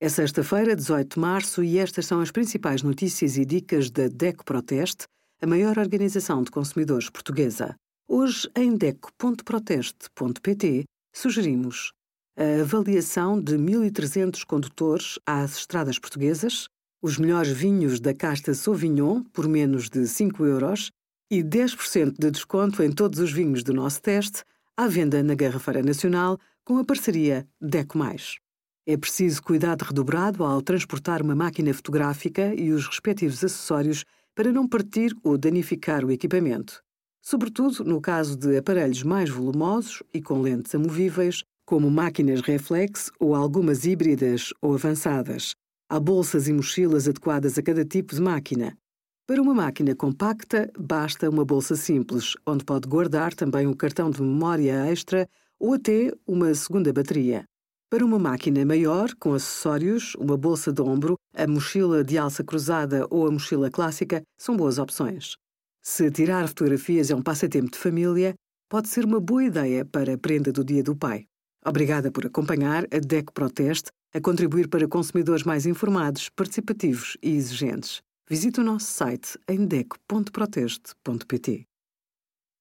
É sexta-feira, 18 de março, e estas são as principais notícias e dicas da DECO Proteste, a maior organização de consumidores portuguesa. Hoje, em DECO.proteste.pt, sugerimos a avaliação de 1.300 condutores às estradas portuguesas, os melhores vinhos da casta Sauvignon por menos de 5 euros e 10% de desconto em todos os vinhos do nosso teste, à venda na Garrafeira Nacional com a parceria DECO+. É preciso cuidado redobrado ao transportar uma máquina fotográfica e os respectivos acessórios para não partir ou danificar o equipamento, sobretudo no caso de aparelhos mais volumosos e com lentes amovíveis, como máquinas reflex ou algumas híbridas ou avançadas. Há bolsas e mochilas adequadas a cada tipo de máquina. Para uma máquina compacta, basta uma bolsa simples, onde pode guardar também um cartão de memória extra ou até uma segunda bateria. Para uma máquina maior, com acessórios, uma bolsa de ombro, a mochila de alça cruzada ou a mochila clássica são boas opções. Se tirar fotografias é um passatempo de família, pode ser uma boa ideia para a prenda do Dia do Pai. Obrigada por acompanhar a DEC Proteste a contribuir para consumidores mais informados, participativos e exigentes. Visite o nosso site em deco.proteste.pt.